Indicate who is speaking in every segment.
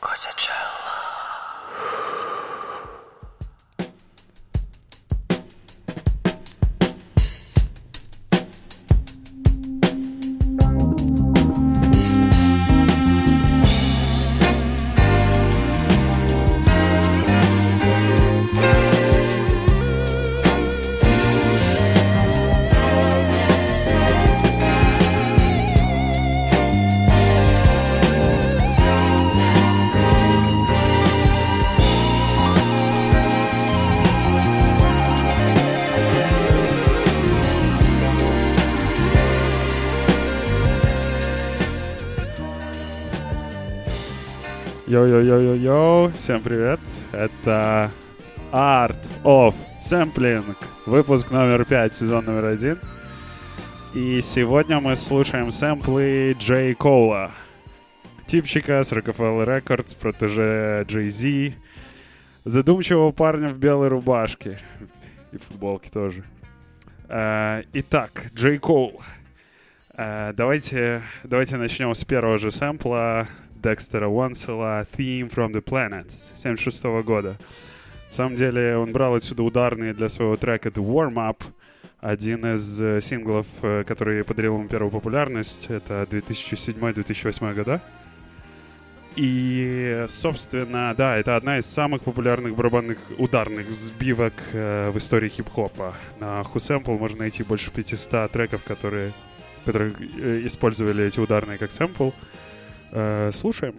Speaker 1: Cosecha. Йоу-йоу-йоу-йоу, всем привет. Это Art of Sampling, выпуск номер 5, сезон номер 1. И сегодня мы слушаем сэмплы Джей Коула, типчика с Roc-A-Fella Records, протеже Джей-Зи, задумчивого парня в белой рубашке и футболке тоже. Uh, итак, Джей Коул. Uh, давайте, давайте начнем с первого же сэмпла Декстера Уансела «Theme from the Planets» 76 года. На самом деле он брал отсюда ударные для своего трека «The Warm Up», один из э, синглов, э, который подарил ему первую популярность. Это 2007-2008 года. И, собственно, да, это одна из самых популярных барабанных ударных сбивок э, в истории хип-хопа. На Хусэмпл можно найти больше 500 треков, которые, которые э, использовали эти ударные как сэмпл. Слушаем.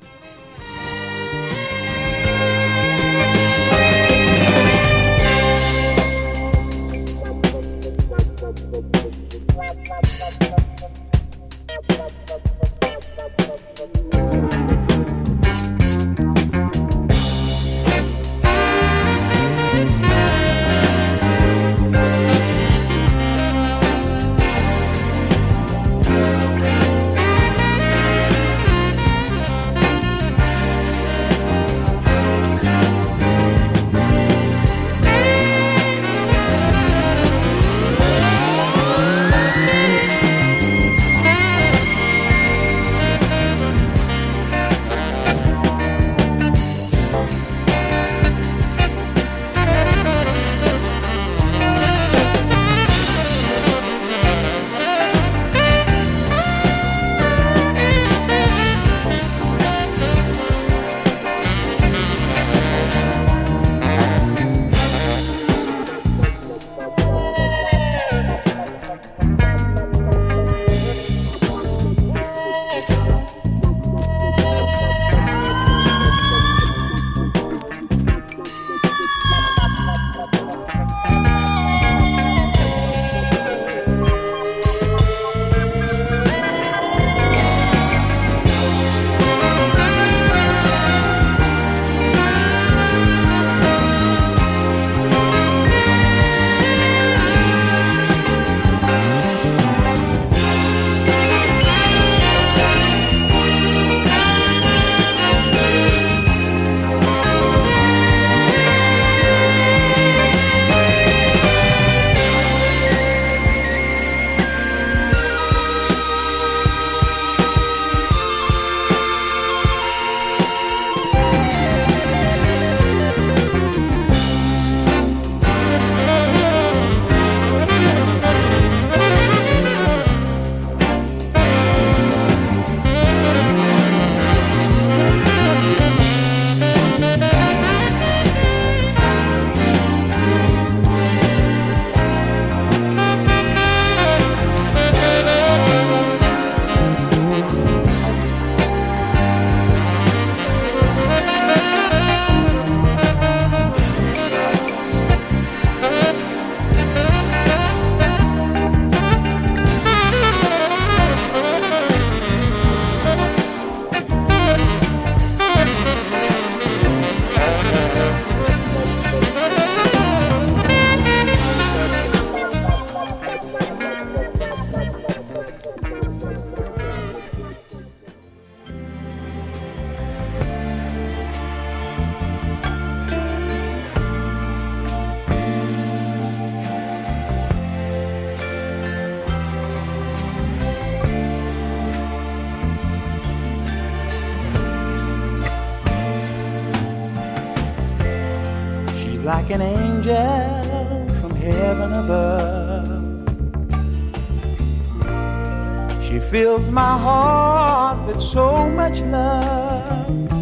Speaker 2: She fills my heart with so much love.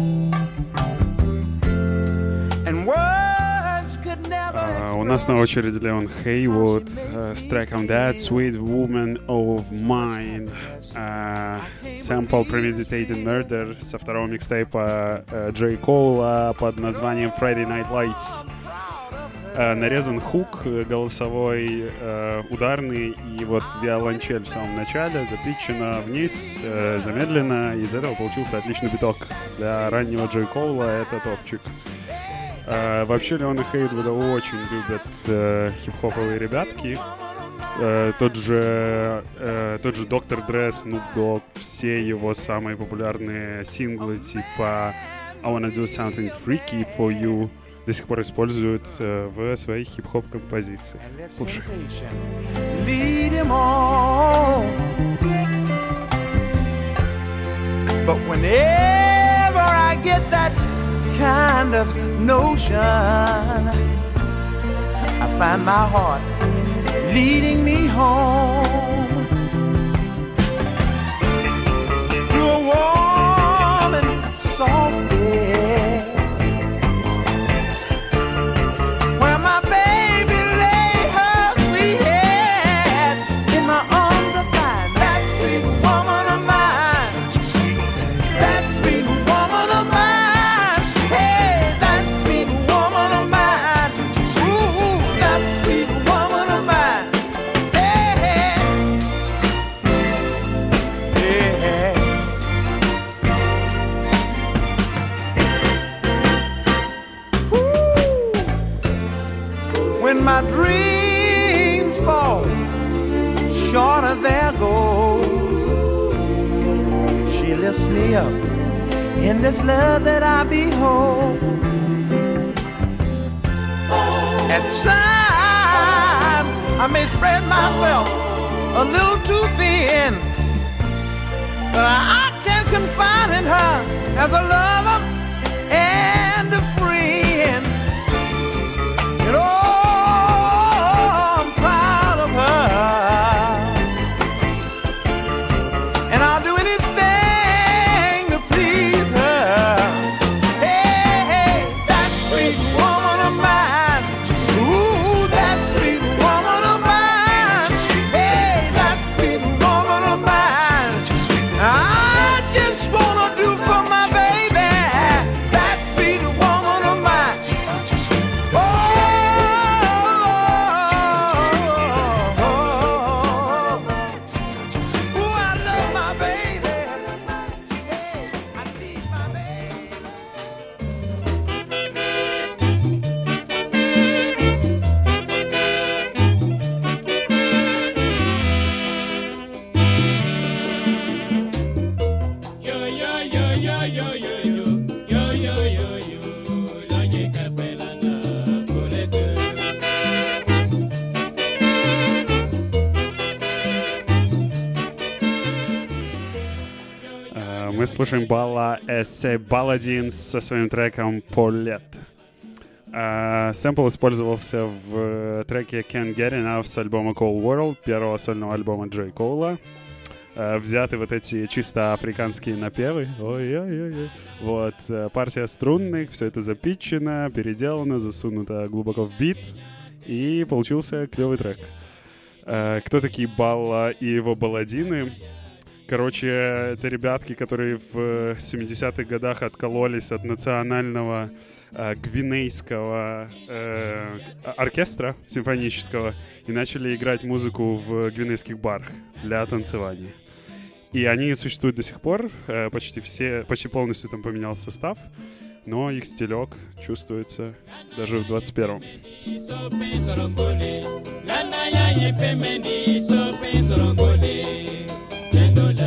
Speaker 2: And words could never.
Speaker 1: А, у нас на очереди Леон Хейвуд э, с треком That Sweet Woman of Mine. А, Sample Premeditated Murder со второго микстейпа э, Джей Коула под названием Friday Night Lights. Э, нарезан хук э, голосовой, э, ударный и вот виолончель в самом начале запитчена вниз, э, замедленно. Из этого получился отличный биток. Для раннего Джей Коула это топчик. Э, вообще Леон и Хейдвуда очень любят э, хип-хоповые ребятки. Э, тот же э, тот же Доктор Dre, Snoop Dogg, все его самые популярные синглы типа I Wanna Do Something Freaky For You до сих пор используют э, в своих хип-хоп композициях. Слушай.
Speaker 2: lead him on. But whenever I get that kind of notion, I find my heart leading me home to a warm up in this love that I behold. At times, I may spread myself a little too thin, but I can confide in her as a lover
Speaker 1: слушаем Бала Эссе Баладин со своим треком «Полет». Э, Сэмпл использовался в треке Can't Get Enough с альбома Cold World, первого сольного альбома Джей Коула. Э, Взяты вот эти чисто африканские напевы. Ой-ой-ой. Вот. э, Партия струнных, все это запитчено, переделано, засунуто глубоко в бит. И получился клевый трек. Э, Кто такие Балла и его балладины? Короче, это ребятки, которые в 70-х годах откололись от национального э, гвинейского э, оркестра симфонического и начали играть музыку в гвинейских барах для танцевания. И они существуют до сих пор, э, почти все, почти полностью там поменялся состав, но их стилек чувствуется даже в 21-м.
Speaker 3: Quotidien,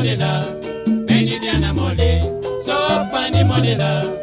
Speaker 3: molela, beni dia na mole, so fani
Speaker 1: molela.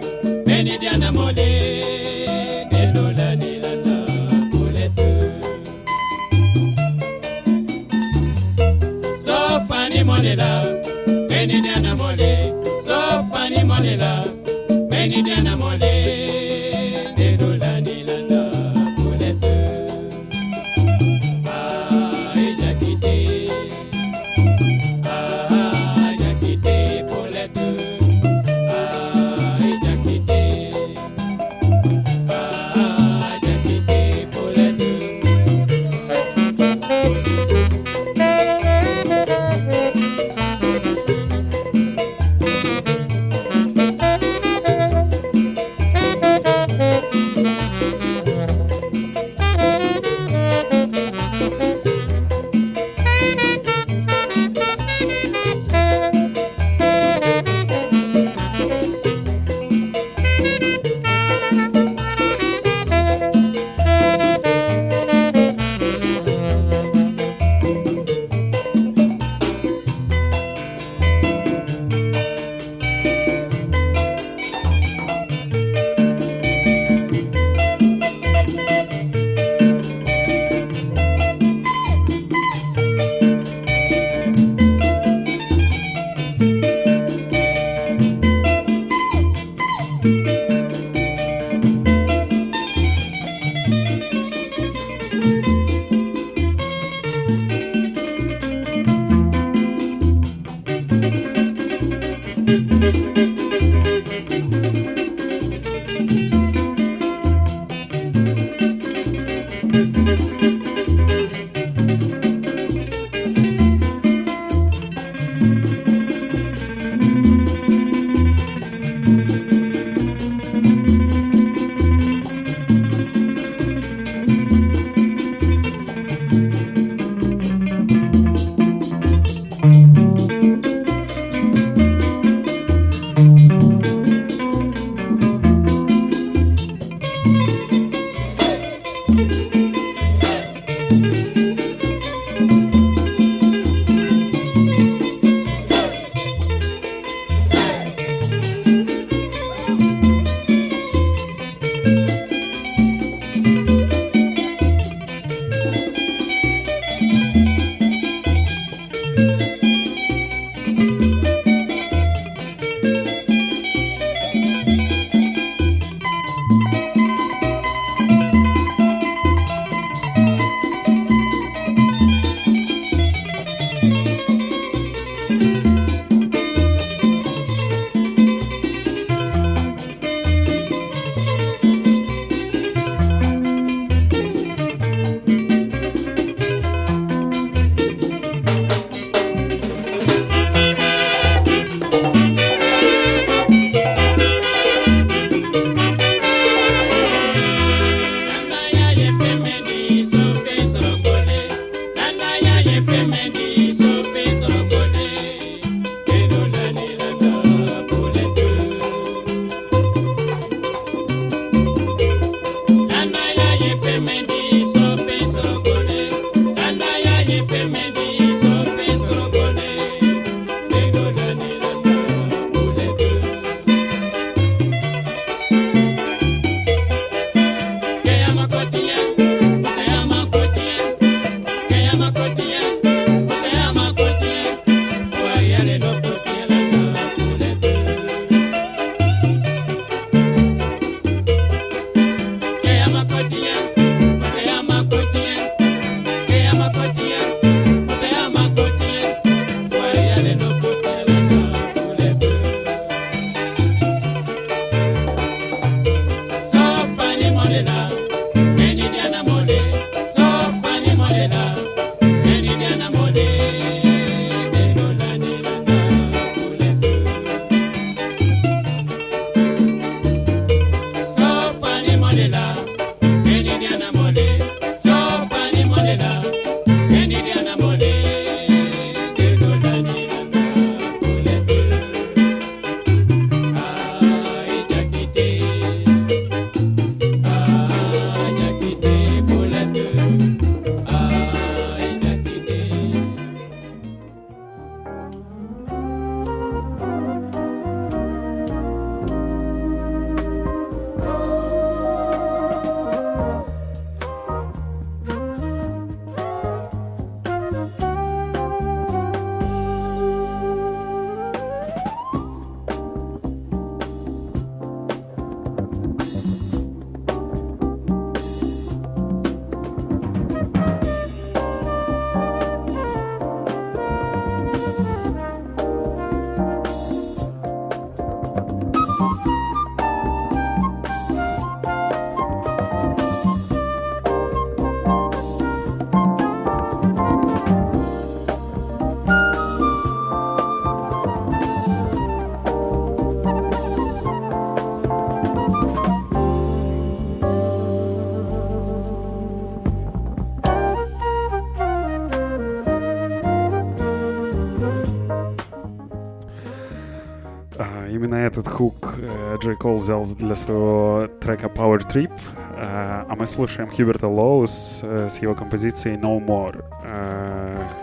Speaker 1: Этот хук э, Джей Кол взял для своего трека Power Trip, э, а мы слушаем Хьюберта Лоус э, с его композицией No More.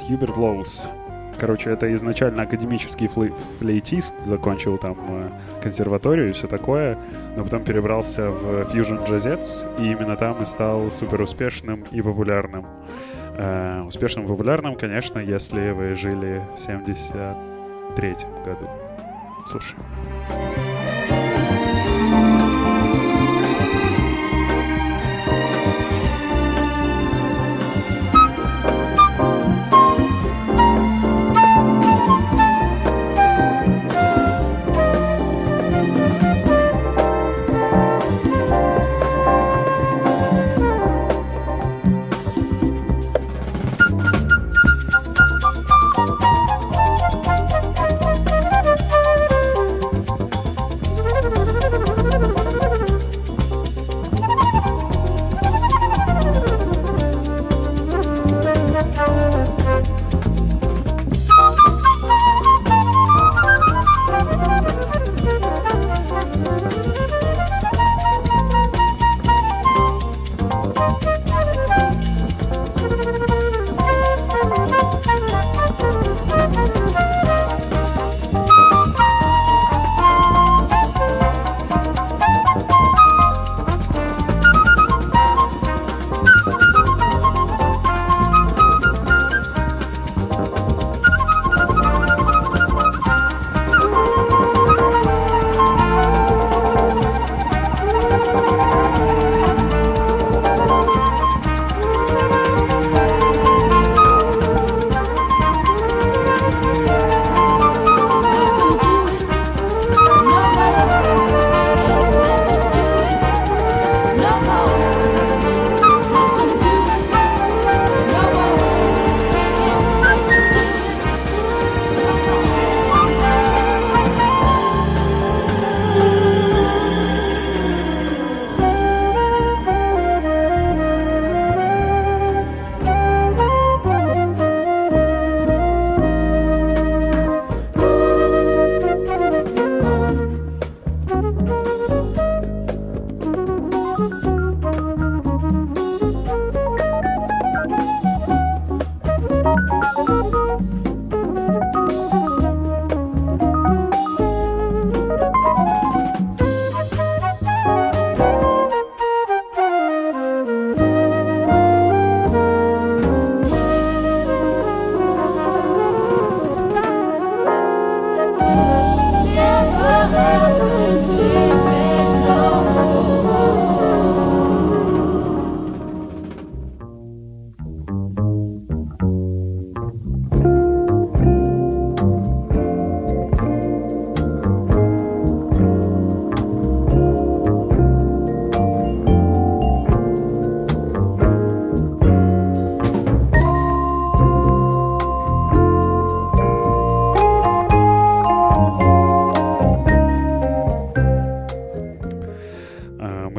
Speaker 1: Хьюберт Лоус. Короче, это изначально академический флей- флейтист, закончил там консерваторию и все такое, но потом перебрался в фьюжн джазец, и именно там и стал супер успешным и популярным. Э, успешным и популярным, конечно, если вы жили в 73 году. Слушай.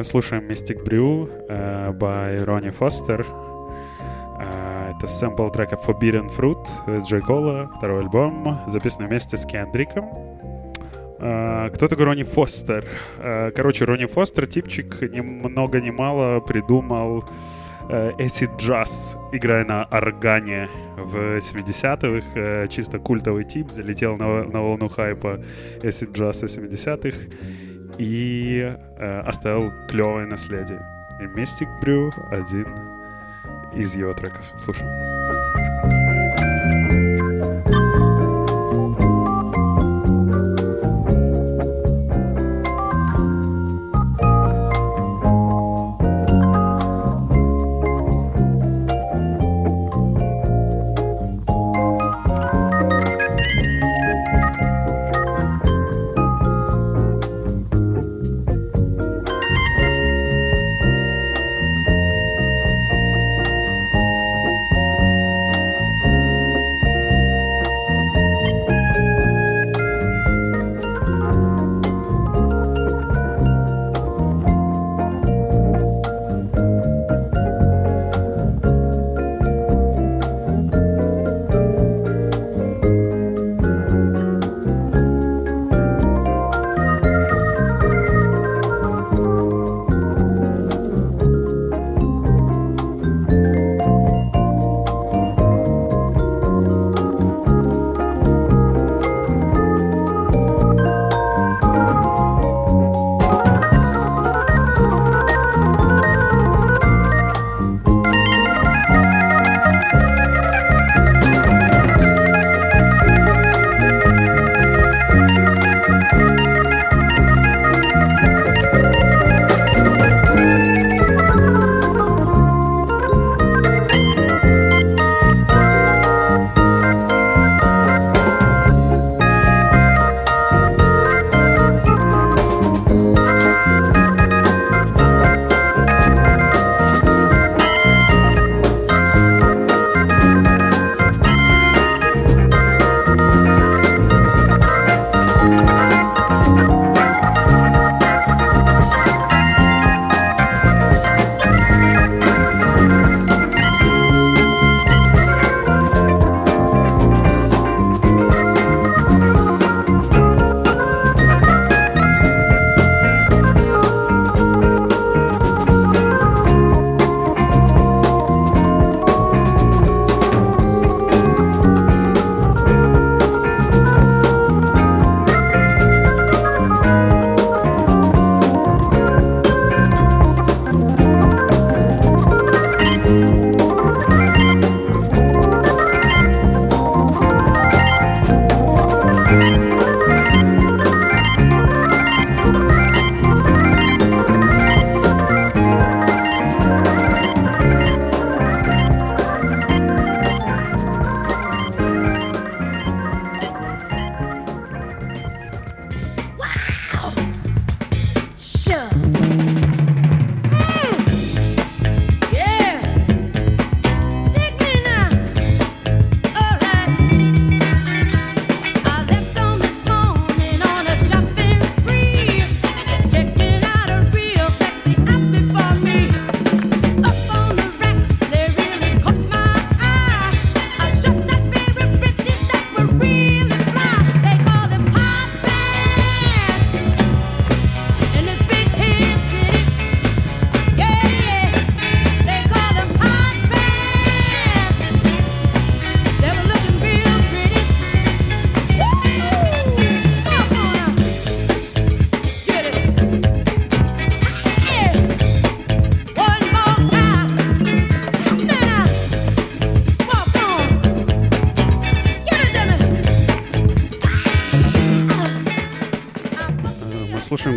Speaker 1: Слушаем Mystic Brew э, by Ронни Фостер. Э, Это сэмпл трека Forbidden Fruit с Джей Кола, второй альбом, записан вместе с Кендриком. Э, Кто такой Ронни Фостер? Э, Короче, Ронни Фостер, типчик, ни много ни мало придумал э, acid джаз, играя на органе в 70-х. Э, Чисто культовый тип, залетел на, на волну хайпа acid джаза 70-х и э, оставил клевое наследие. И Mystic Brew один из его треков. Слушай.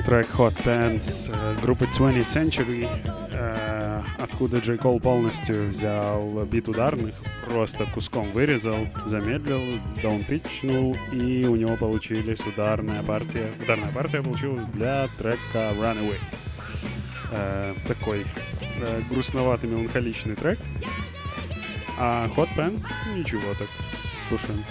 Speaker 1: Трек Hot Pants э, группы 20th Century, э, откуда Джей Кол полностью взял бит ударных, просто куском вырезал, замедлил, даунпитчнул, и у него получились ударная партия. Ударная партия получилась для трека Runaway. Э, такой э, грустноватый, меланхоличный трек. А Hot Pants ничего так. Слушаем.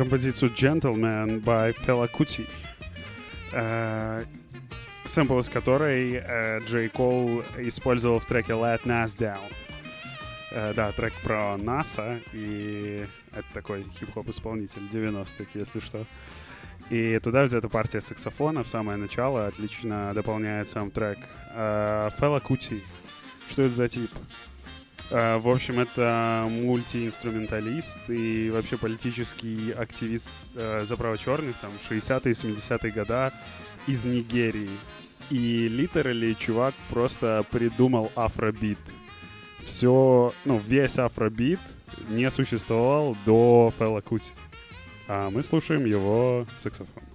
Speaker 1: Композицию Gentleman by Fela Kuti, э, сэмпл из которой э, Джей Кол использовал в треке Let Nas Down. Э, да, трек про НАСА, и это такой хип-хоп исполнитель 90-х, если что. И туда взята партия саксофона в самое начало, отлично дополняет сам трек. Э, Фела Кути. Что это за тип? Э, В общем, это мультиинструменталист и вообще политический активист э, за права черных, там, 60-е, 70-е года из Нигерии. И литерали чувак просто придумал афробит. Все, ну, весь афробит не существовал до Фэла Кути. А мы слушаем его саксофон.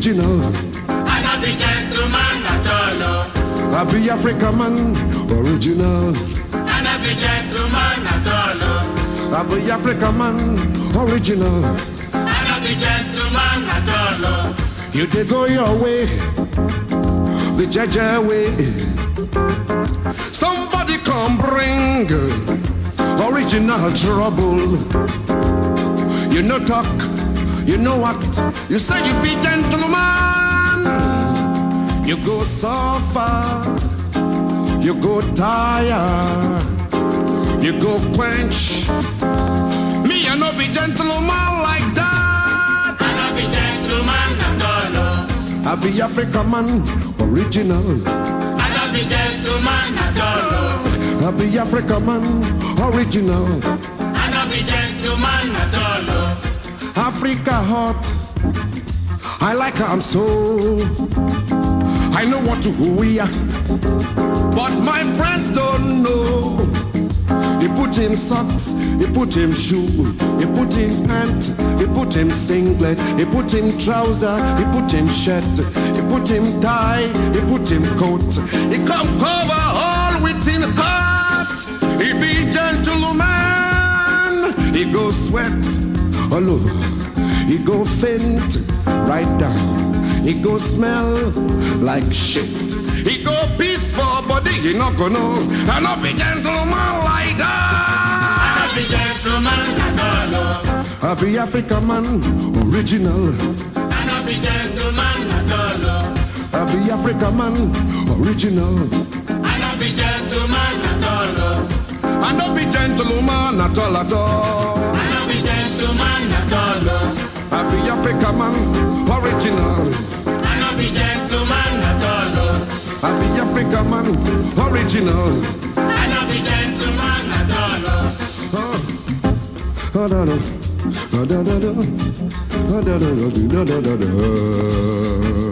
Speaker 4: Original.
Speaker 5: I love the gentleman at all.
Speaker 4: I be Africa man, original.
Speaker 5: I love the gentleman at all.
Speaker 4: I be Africa man, original.
Speaker 5: I love the gentleman at all.
Speaker 4: You did go your way, the Jaja way. Somebody come bring original trouble. You no talk, you know what? You say you be gentleman. You go so far, you go tire, you go quench. Me, I no be gentleman like that.
Speaker 5: I love the gentleman at all.
Speaker 4: I be African man, original.
Speaker 5: I love the gentleman at all.
Speaker 4: I be African man, original.
Speaker 5: I love the gentleman at all.
Speaker 4: Africa hot. I like her, I'm so. I know what to who we are, but my friends don't know. He put him socks, he put him shoe, he put him pant, he put him singlet, he put him trouser, he put him shirt, he put him tie, he put him coat. He come cover all with him heart. He be gentleman, he go sweat all over, he go faint right down, he go smell like shit. He go peaceful, body he not gonna, I not be gentleman like
Speaker 5: I
Speaker 4: that.
Speaker 5: love the gentleman at all.
Speaker 4: I be Africa man, original.
Speaker 5: I love the gentleman at all.
Speaker 4: I be African man, original.
Speaker 5: I love the gentleman at all.
Speaker 4: I not be gentleman at all at all.
Speaker 5: I love the gentleman at all.
Speaker 4: I be Africa man, original.
Speaker 5: I love the gentleman at all.
Speaker 4: I be Africa man, original.
Speaker 5: I love the gentleman at all.
Speaker 4: Ah, da, da. Ah, da, da, da. Ah, da, da, da, da, da, da, da.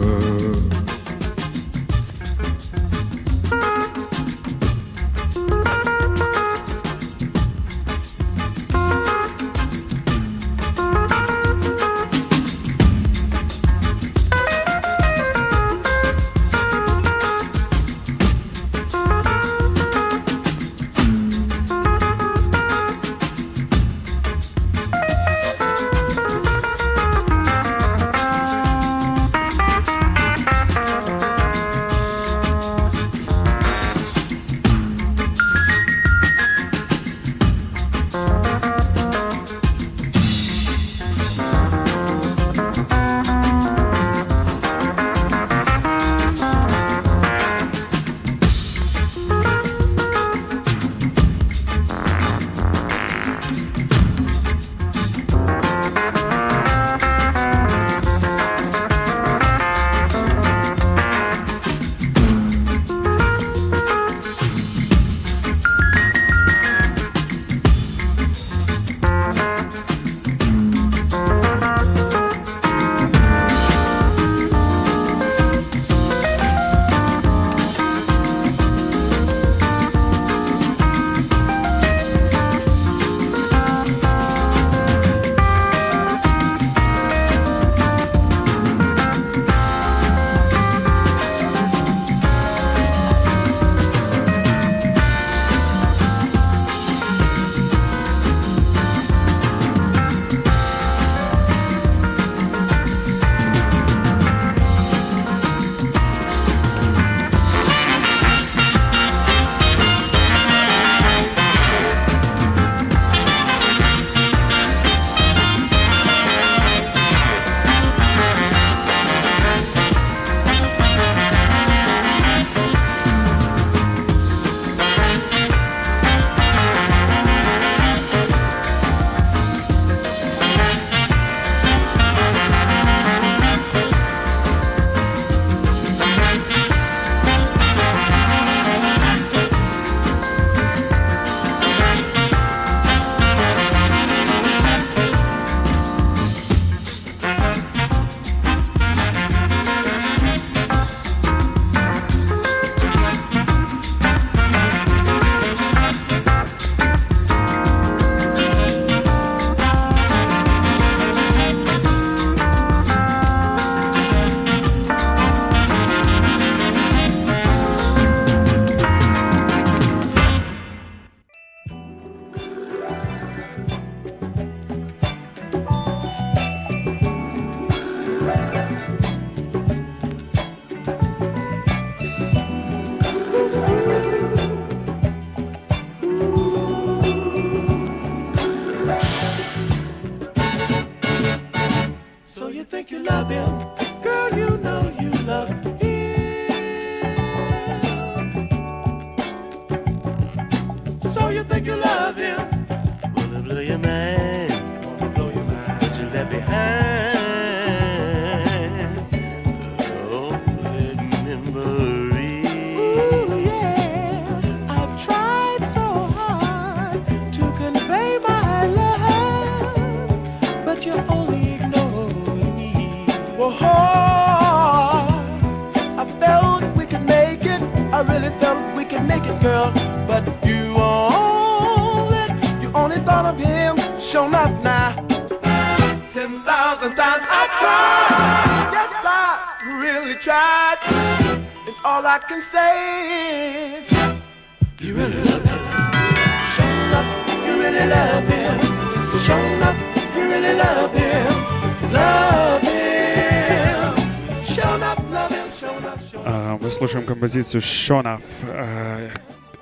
Speaker 1: Композицию Шонов э,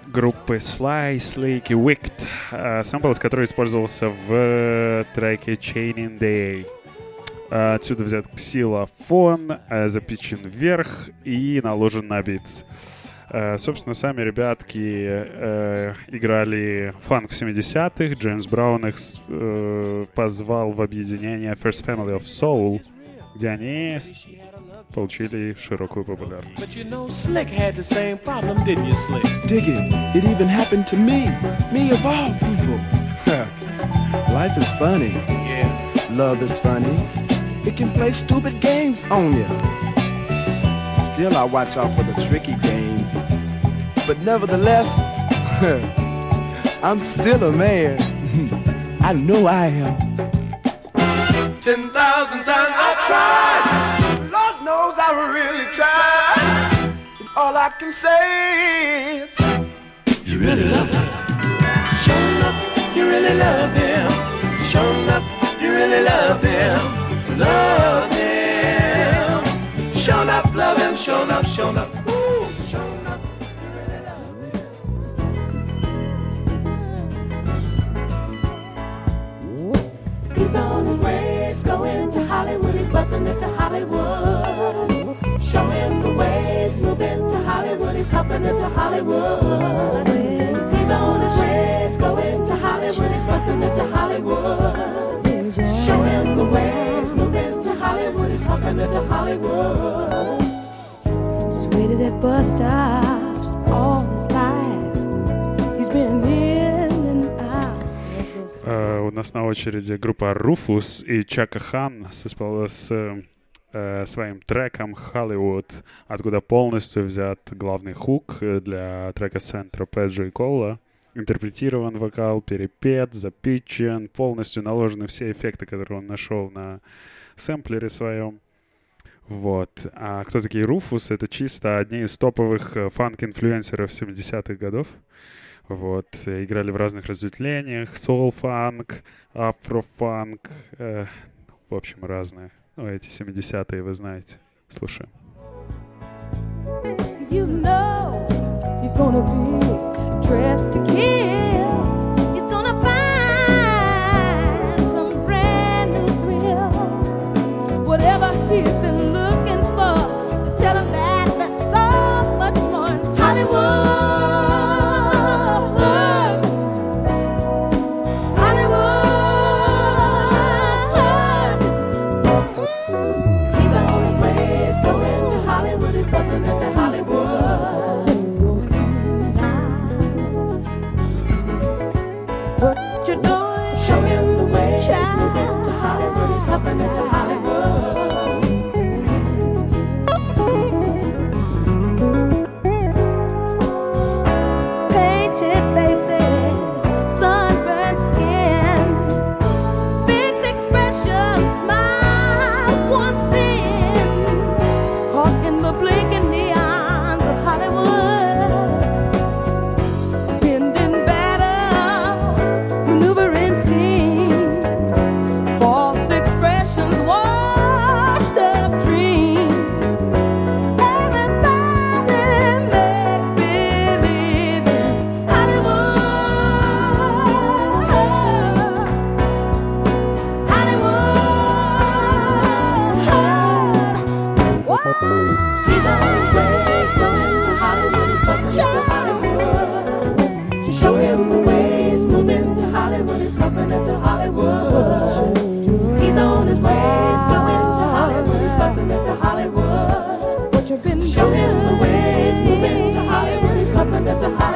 Speaker 1: группы Sly, Slick и Wicked, э, сэмпл из которой использовался в треке Chaining Day. Э, Отсюда взят ксилофон, э, запичен вверх и наложен на бит. Э, Собственно, сами ребятки э, играли фанк в 70-х. Джеймс Браун их э, позвал в объединение First Family of Soul, где они получили широкую популярность.
Speaker 2: But you know, Slick had the same problem, didn't you, Slick? Dig it. It even happened to me. Me of all people. Life is funny. Yeah. Love is funny. It can play stupid games on you. Still, I watch out for the tricky game. But nevertheless, I'm still a man. I know I am. Ten thousand times I've tried. Lord knows I really tried. And all I can say is, you really love him. Sure enough, you really love him. Sure enough, you really love him. Love him. Sure enough, love him. Sure enough, sure enough. Ooh, sure enough, you really love him.
Speaker 5: He's on his way, he's going to Hollywood, he's busting into Hollywood. He's hopping into Hollywood. He's on his way, he's going to Hollywood, he's busting into Hollywood. Show him the ways, move into Hollywood, he's hopping into Hollywood.
Speaker 6: He's waited at bus stops all his life. He's been in and out
Speaker 1: Э, у нас на очереди группа Rufus и Чака Хан с, с, э, своим треком Hollywood, откуда полностью взят главный хук э, для трека Сентра Педжо и Кола. Интерпретирован вокал, перепет, запичен, полностью наложены все эффекты, которые он нашел на сэмплере своем. Вот. А кто такие Руфус? Это чисто одни из топовых э, фанк-инфлюенсеров 70-х годов. Вот. Играли в разных разветвлениях. Соул-фанк, афро-фанк. э, в общем, разные. Ну, эти 70-е вы знаете. Слушаем.
Speaker 6: You know he's gonna be dressed to kill. Whatever he's Bye-bye. Hollywood.
Speaker 5: He's on his way, he's going to Hollywood, he's busting into Hollywood. To show him the way, he's moving to Hollywood, he's hopping into Hollywood. He's on his way, he's going to Hollywood, he's busting into Hollywood.
Speaker 6: What you been
Speaker 5: Show him the way, he's moving to Hollywood, he's hopping into Hollywood.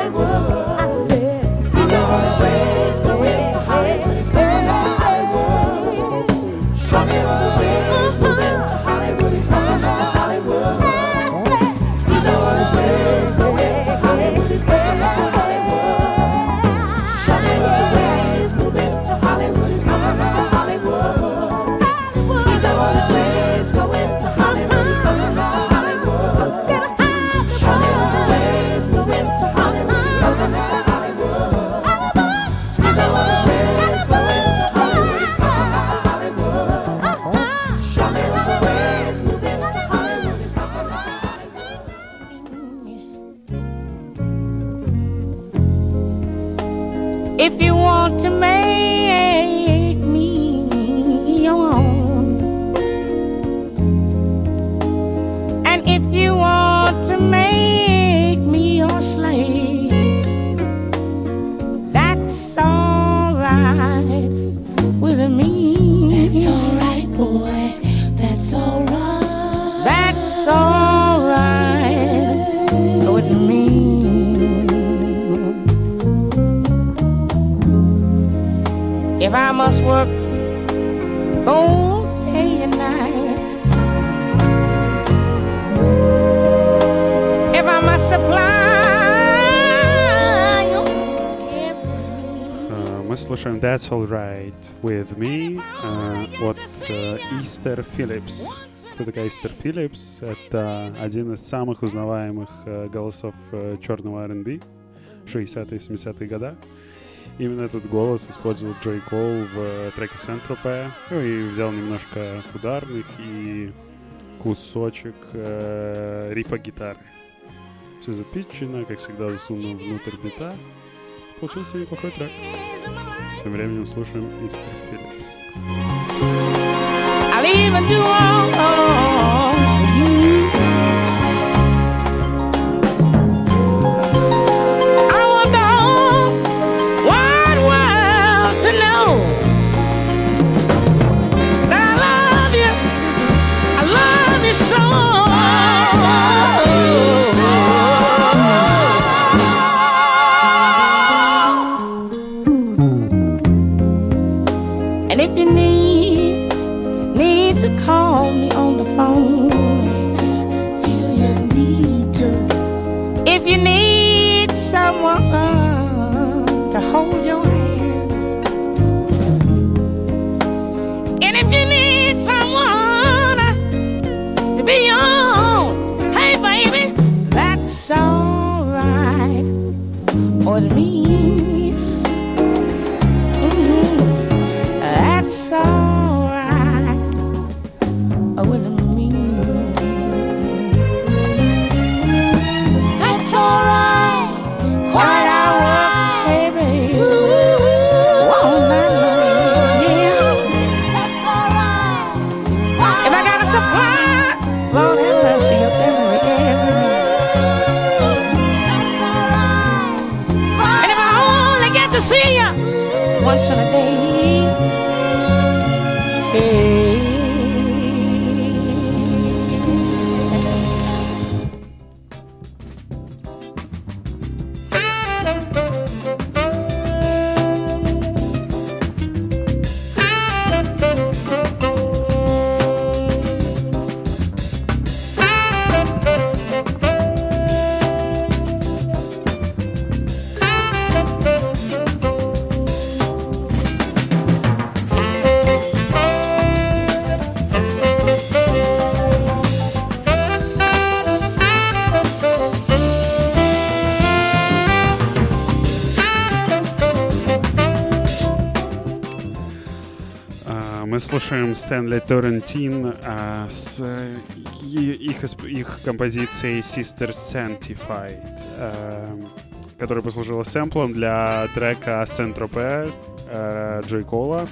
Speaker 7: That's
Speaker 8: Alright
Speaker 7: With Me
Speaker 1: э, от э, Easter Phillips. Кто такая Easter Phillips? Это один из самых узнаваемых э, голосов э, черного R&B 60-е 70-е года. Именно этот голос использовал Джей Кол в э, треке Сентропе. Ну и взял немножко ударных и кусочек э, рифа гитары. Все запитчено, как всегда, засунуто внутрь бита. Получился неплохой трек. Тем временем слушаем Мистер Филлипс.
Speaker 7: I'll even do all for
Speaker 1: Слушаем Стэнли Торрентин а, с э, их, их композицией Sister Sanctified, а, которая послужила сэмплом для трека Сентропе Джей Кола.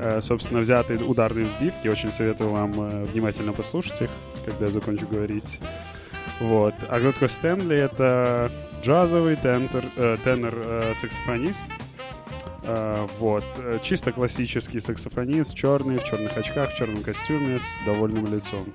Speaker 1: Э, Собственно, взятые ударные взбивки. Очень советую вам э, внимательно послушать их, когда я закончу говорить. Вот. А кто Стэнли? Это джазовый тенор, э, тенор-саксофонист, а, вот. Э, Чисто классический саксофонист, черный, в черных очках, в черном костюме, с довольным лицом.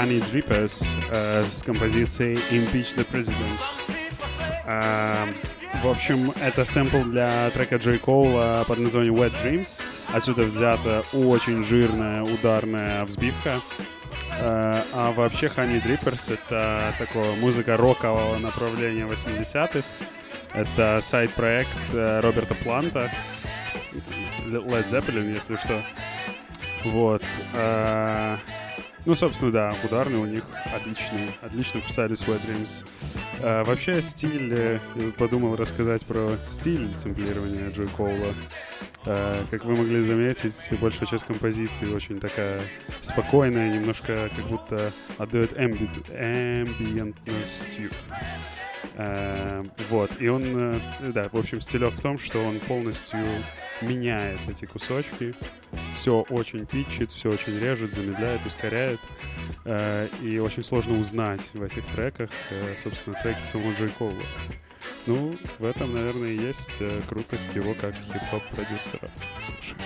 Speaker 1: Honey Drippers э, с композицией Impeach the President. А, в общем, это сэмпл для трека Джей Коула под названием Wet Dreams. Отсюда взята очень жирная ударная взбивка. Э, а вообще Honey Drippers — это такое музыка рокового направления 80-х. Это сайт-проект э, Роберта Планта, Led Zeppelin, если что. Вот. э, Ну, собственно, да, ударные у них отличные. Отлично писали свой Dreams. Э, Вообще стиль, э, я подумал рассказать про стиль сэмплирования Джой Коула. Э, Как вы могли заметить, большая часть композиции очень такая спокойная, немножко как будто отдает эмбиентностью. Э, Вот, и он, э, да, в общем, стилек в том, что он полностью меняет эти кусочки, все очень питчит, все очень режет, замедляет, ускоряет, Э, и очень сложно узнать в этих треках, э, собственно, треки самого Джей Коула. Ну, в этом, наверное, и есть крутость его как хип-хоп продюсера. Слушай.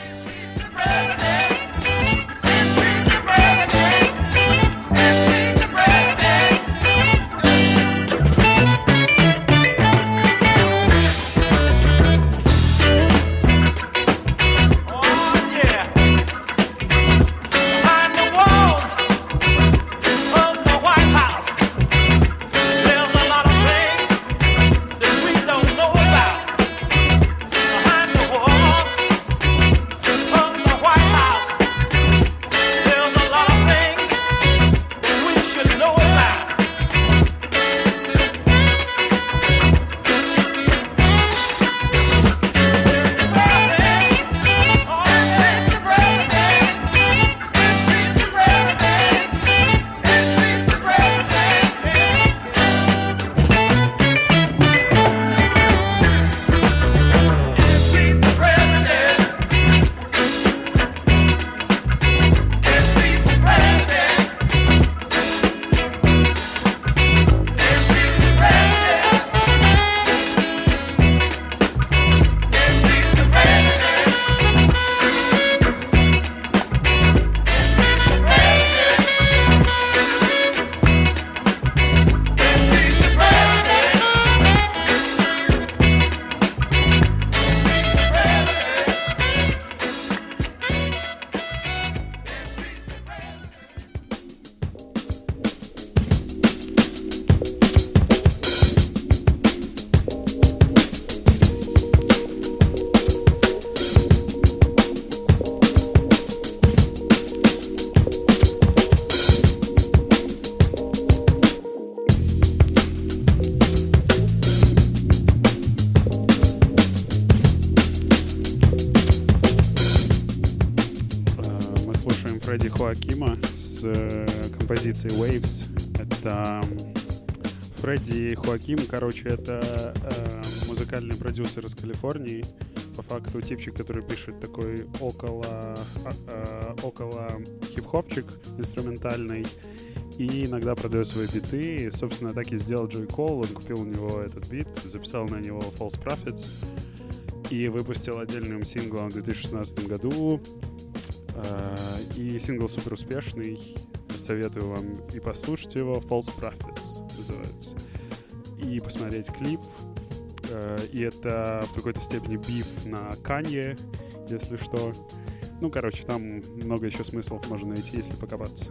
Speaker 1: Фредди Хоакима с э, композицией Waves. Это Фредди Хоаким, короче, это э, музыкальный продюсер из Калифорнии. По факту типчик, который пишет такой около, а, э, около хип-хопчик инструментальный. И иногда продает свои биты. И, собственно, так и сделал Джой Кол. Он купил у него этот бит, записал на него False Prophets и выпустил отдельным синглом в 2016 году. Э, И сингл супер успешный. Советую вам и послушать его. False Prophets называется. И посмотреть клип. Э, И это в какой-то степени биф на Канье, если что. Ну, короче, там много еще смыслов можно найти, если покопаться.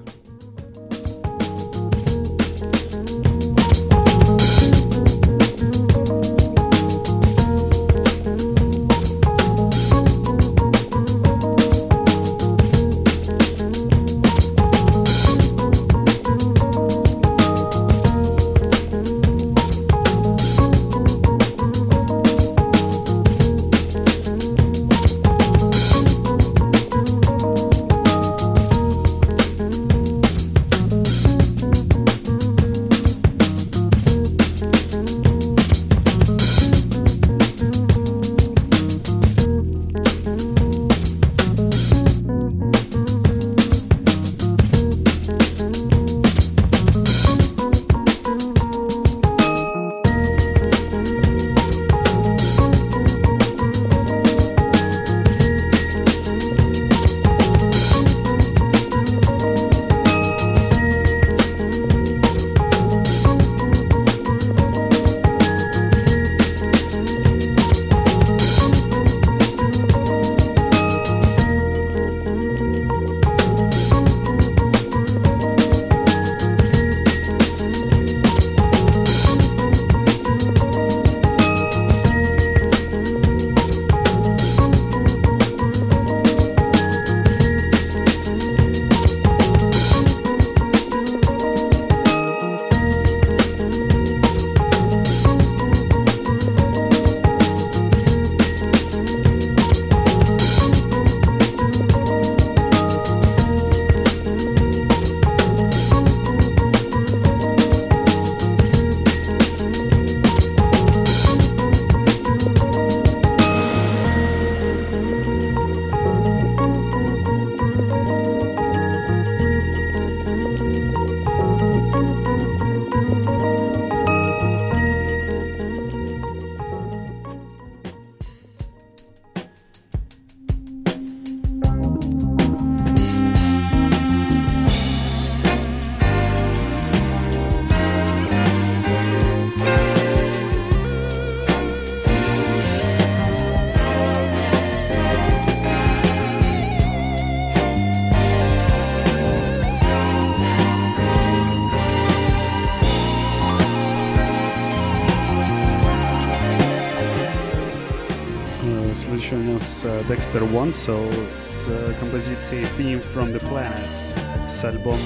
Speaker 1: Э, Dexter Wansel с э, композицией Theme from the Planets с альбома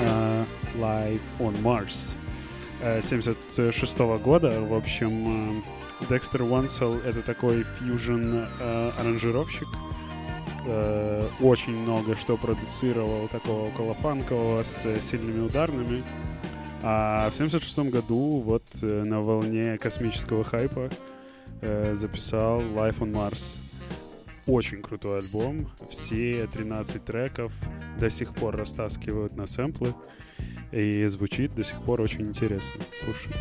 Speaker 1: э, Live on Mars э, 76 года. В общем, э, Dexter Wansel — это такой фьюжн э, аранжировщик, э, очень много что продуцировал такого около фанкового с э, сильными ударными. А в 76 году вот э, на волне космического хайпа э, записал Life on Mars. Очень крутой альбом. Все 13 треков до сих пор растаскивают на сэмплы. И звучит до сих пор очень интересно. Слушай.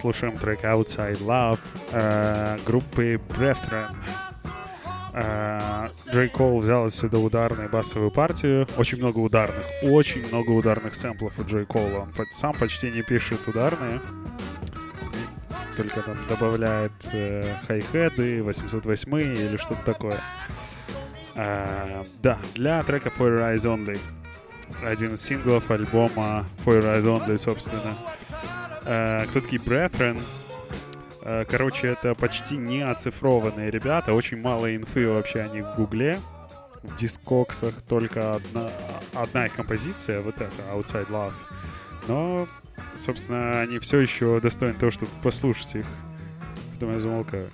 Speaker 1: Слушаем трек Outside Love э, группы Brethren. Э, Джей Кол взял отсюда ударную басовую партию. Очень много ударных, очень много ударных сэмплов у Джей Кола. Он сам почти не пишет ударные. только там добавляет э, хай-хеды, 808 или что-то такое. А, да, для трека For Your Eyes Only. Один из синглов альбома For Your Eyes Only, собственно. А, кто такие Brethren? А, короче, это почти не оцифрованные ребята, очень мало инфы вообще о них в гугле. В дискоксах только одна, одна их композиция, вот эта, Outside Love. Но, собственно, они все еще достойны того, чтобы послушать их. Потом я замолкаю.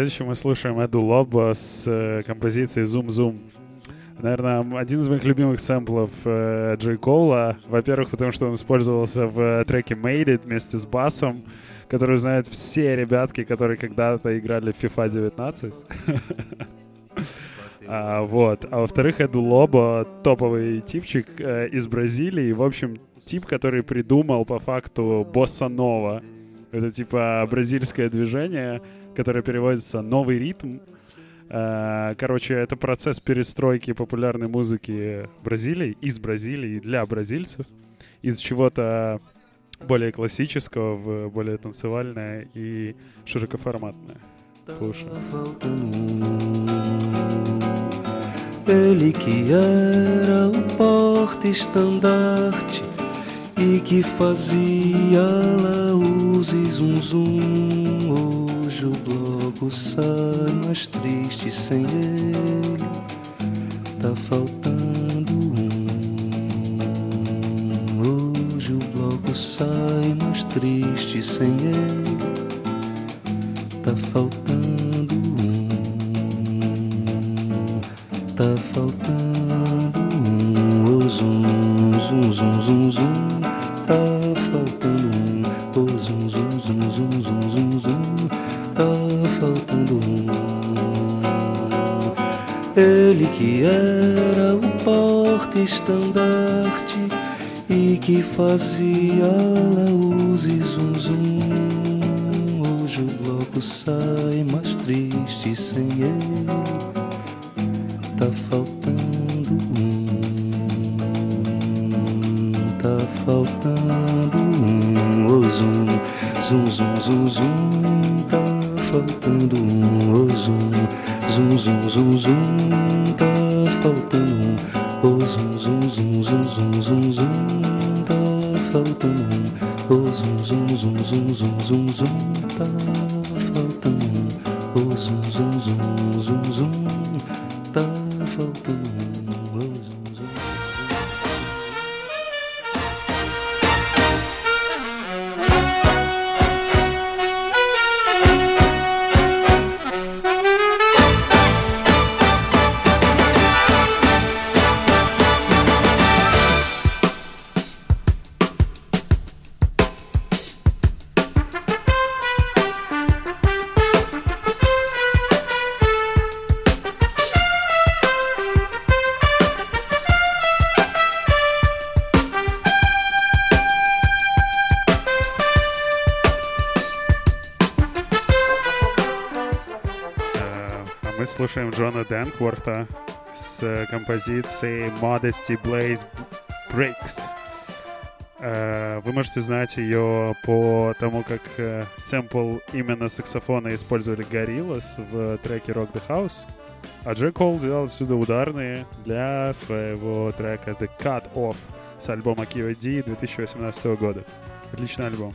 Speaker 1: Следующим мы слушаем Эду Лоба с э, композицией Zoom Zoom. Наверное, один из моих любимых сэмплов э, Джей Коула. Во-первых, потому что он использовался в э, треке Made It вместе с басом, который знают все ребятки, которые когда-то играли в FIFA 19. А, вот. А во-вторых, Эду Лобо топовый типчик э, из Бразилии. В общем, тип, который придумал по факту босса нова. Это типа бразильское движение, которое переводится «новый ритм». Э, Короче, это процесс перестройки популярной музыки Бразилии, из Бразилии для бразильцев, из чего-то более классического в более танцевальное и широкоформатное. Слушай.
Speaker 9: Ele que era o porte-estandarte e que fazia laús zum zum. Hoje o bloco sai mais triste sem ele. Tá faltando um. Hoje o bloco sai mais triste sem ele. Tá faltando que era o porte-estandarte e que fazia laús e zum, zum. Hoje o bloco sai mais triste sem ele. Faltando um. Oh, zum, zum, zum, zum, zum, zum, zum. Tá faltando um.
Speaker 1: Дэнкворта с э, композицией Modesty Blaze Breaks. Э, Вы можете знать ее по тому, как э, сэмпл именно саксофона использовали Gorillaz в треке Rock the House. А Джек Холл взял отсюда ударные для своего трека The Cut Off с альбома Kiva D 2018 года. Отличный альбом.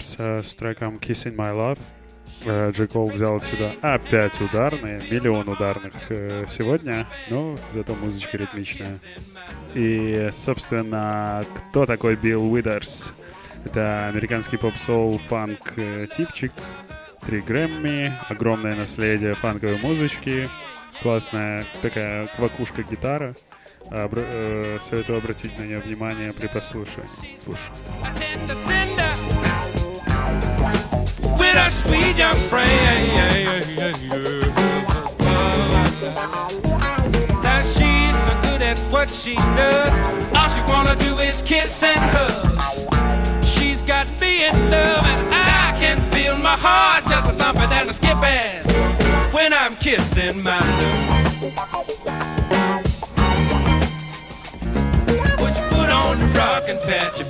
Speaker 1: Билла Уитерса с треком Kissing My Love. Э, взял отсюда опять ударные, миллион ударных э, сегодня, но зато музычка ритмичная. И, собственно, кто такой Билл Уитерс? Это американский поп-соул фанк э, типчик, три Грэмми, огромное наследие фанковой музычки, классная такая квакушка гитара. Обра- э, советую обратить на нее внимание при прослушивании. Слушай.
Speaker 10: A sweet young friend. Now she's so good at what she does. All she wanna do is kiss and hug. She's got me in love, and I can feel my heart just a thumping and a skipping when I'm kissing my love. Put your foot on the rock and pat your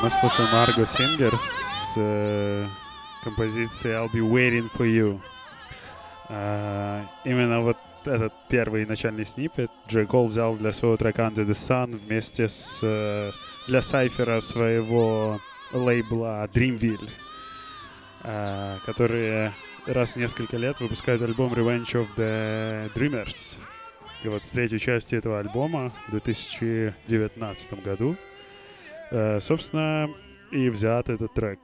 Speaker 1: Мы слушаем Argo Singers с э, композицией I'll Be Waiting For You. А, Именно вот этот первый начальный снипет Джей Кол взял для своего трека Under the Sun вместе с э, для Сайфера своего лейбла Dreamville, а, которые раз в несколько лет выпускают альбом Revenge of the Dreamers. И вот с третьей части этого альбома в 2019 году Э, собственно, и взят этот трек.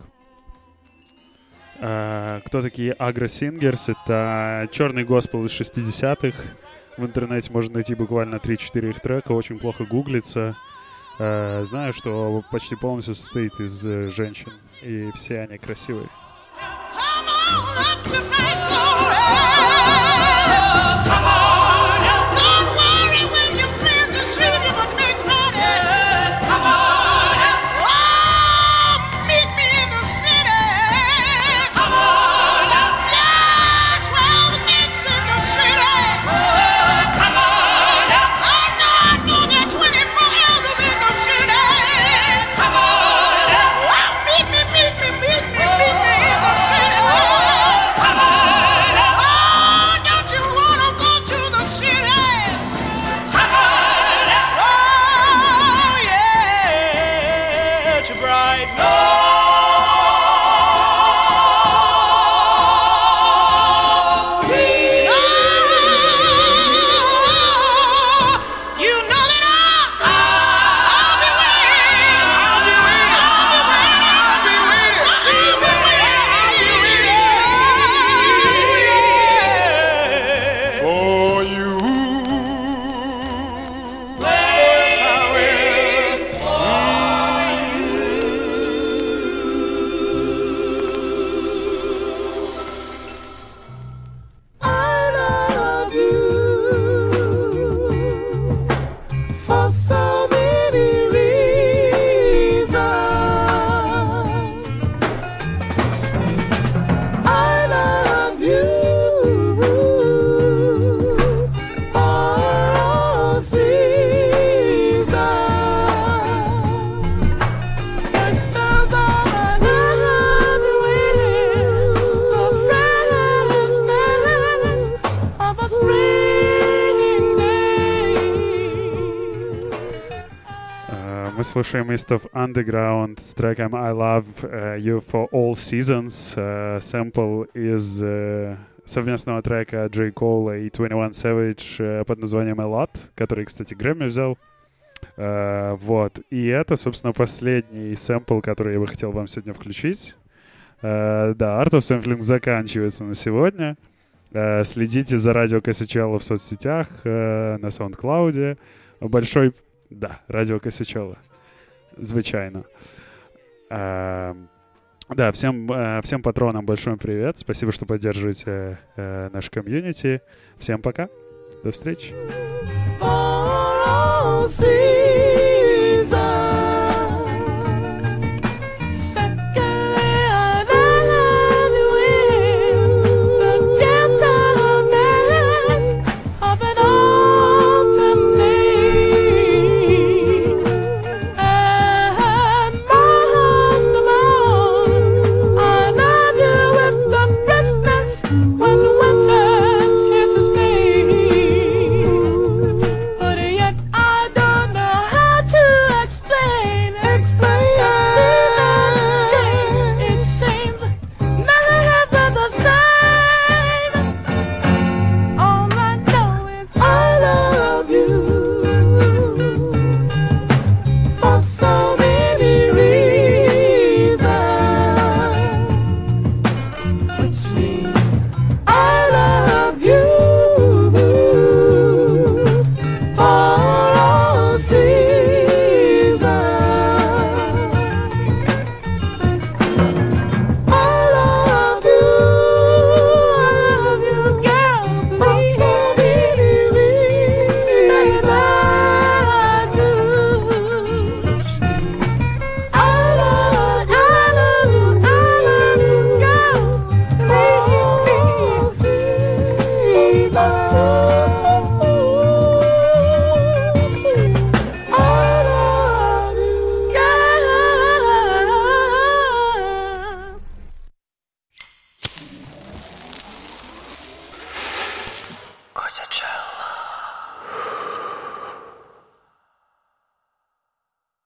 Speaker 1: Э, кто такие Агро Сингерс? Это черный госпел из 60-х. В интернете можно найти буквально 3-4 их трека. Очень плохо гуглится. Э, знаю, что почти полностью состоит из э, женщин. И все они красивые.
Speaker 6: Come on up
Speaker 1: Мы слушаем East of Underground с треком I Love э, You for All Seasons. Э, Сэмпл из э, совместного трека Джей Коула и 21 Savage под названием A Lot, который, кстати, Грэмми взял. Вот. И это, собственно, последний сэмпл, который я бы хотел вам сегодня включить. Да, Art of Sampling заканчивается на сегодня. Следите за радио Косячелло в соцсетях, на SoundCloud. Большой Да, радіо Косячола звичайно. Э, эм, да, всем, э, всем патронам большой привет. Спасибо, что поддерживаете э, наш комьюнити. Всем пока. До встречи.
Speaker 6: all seasons.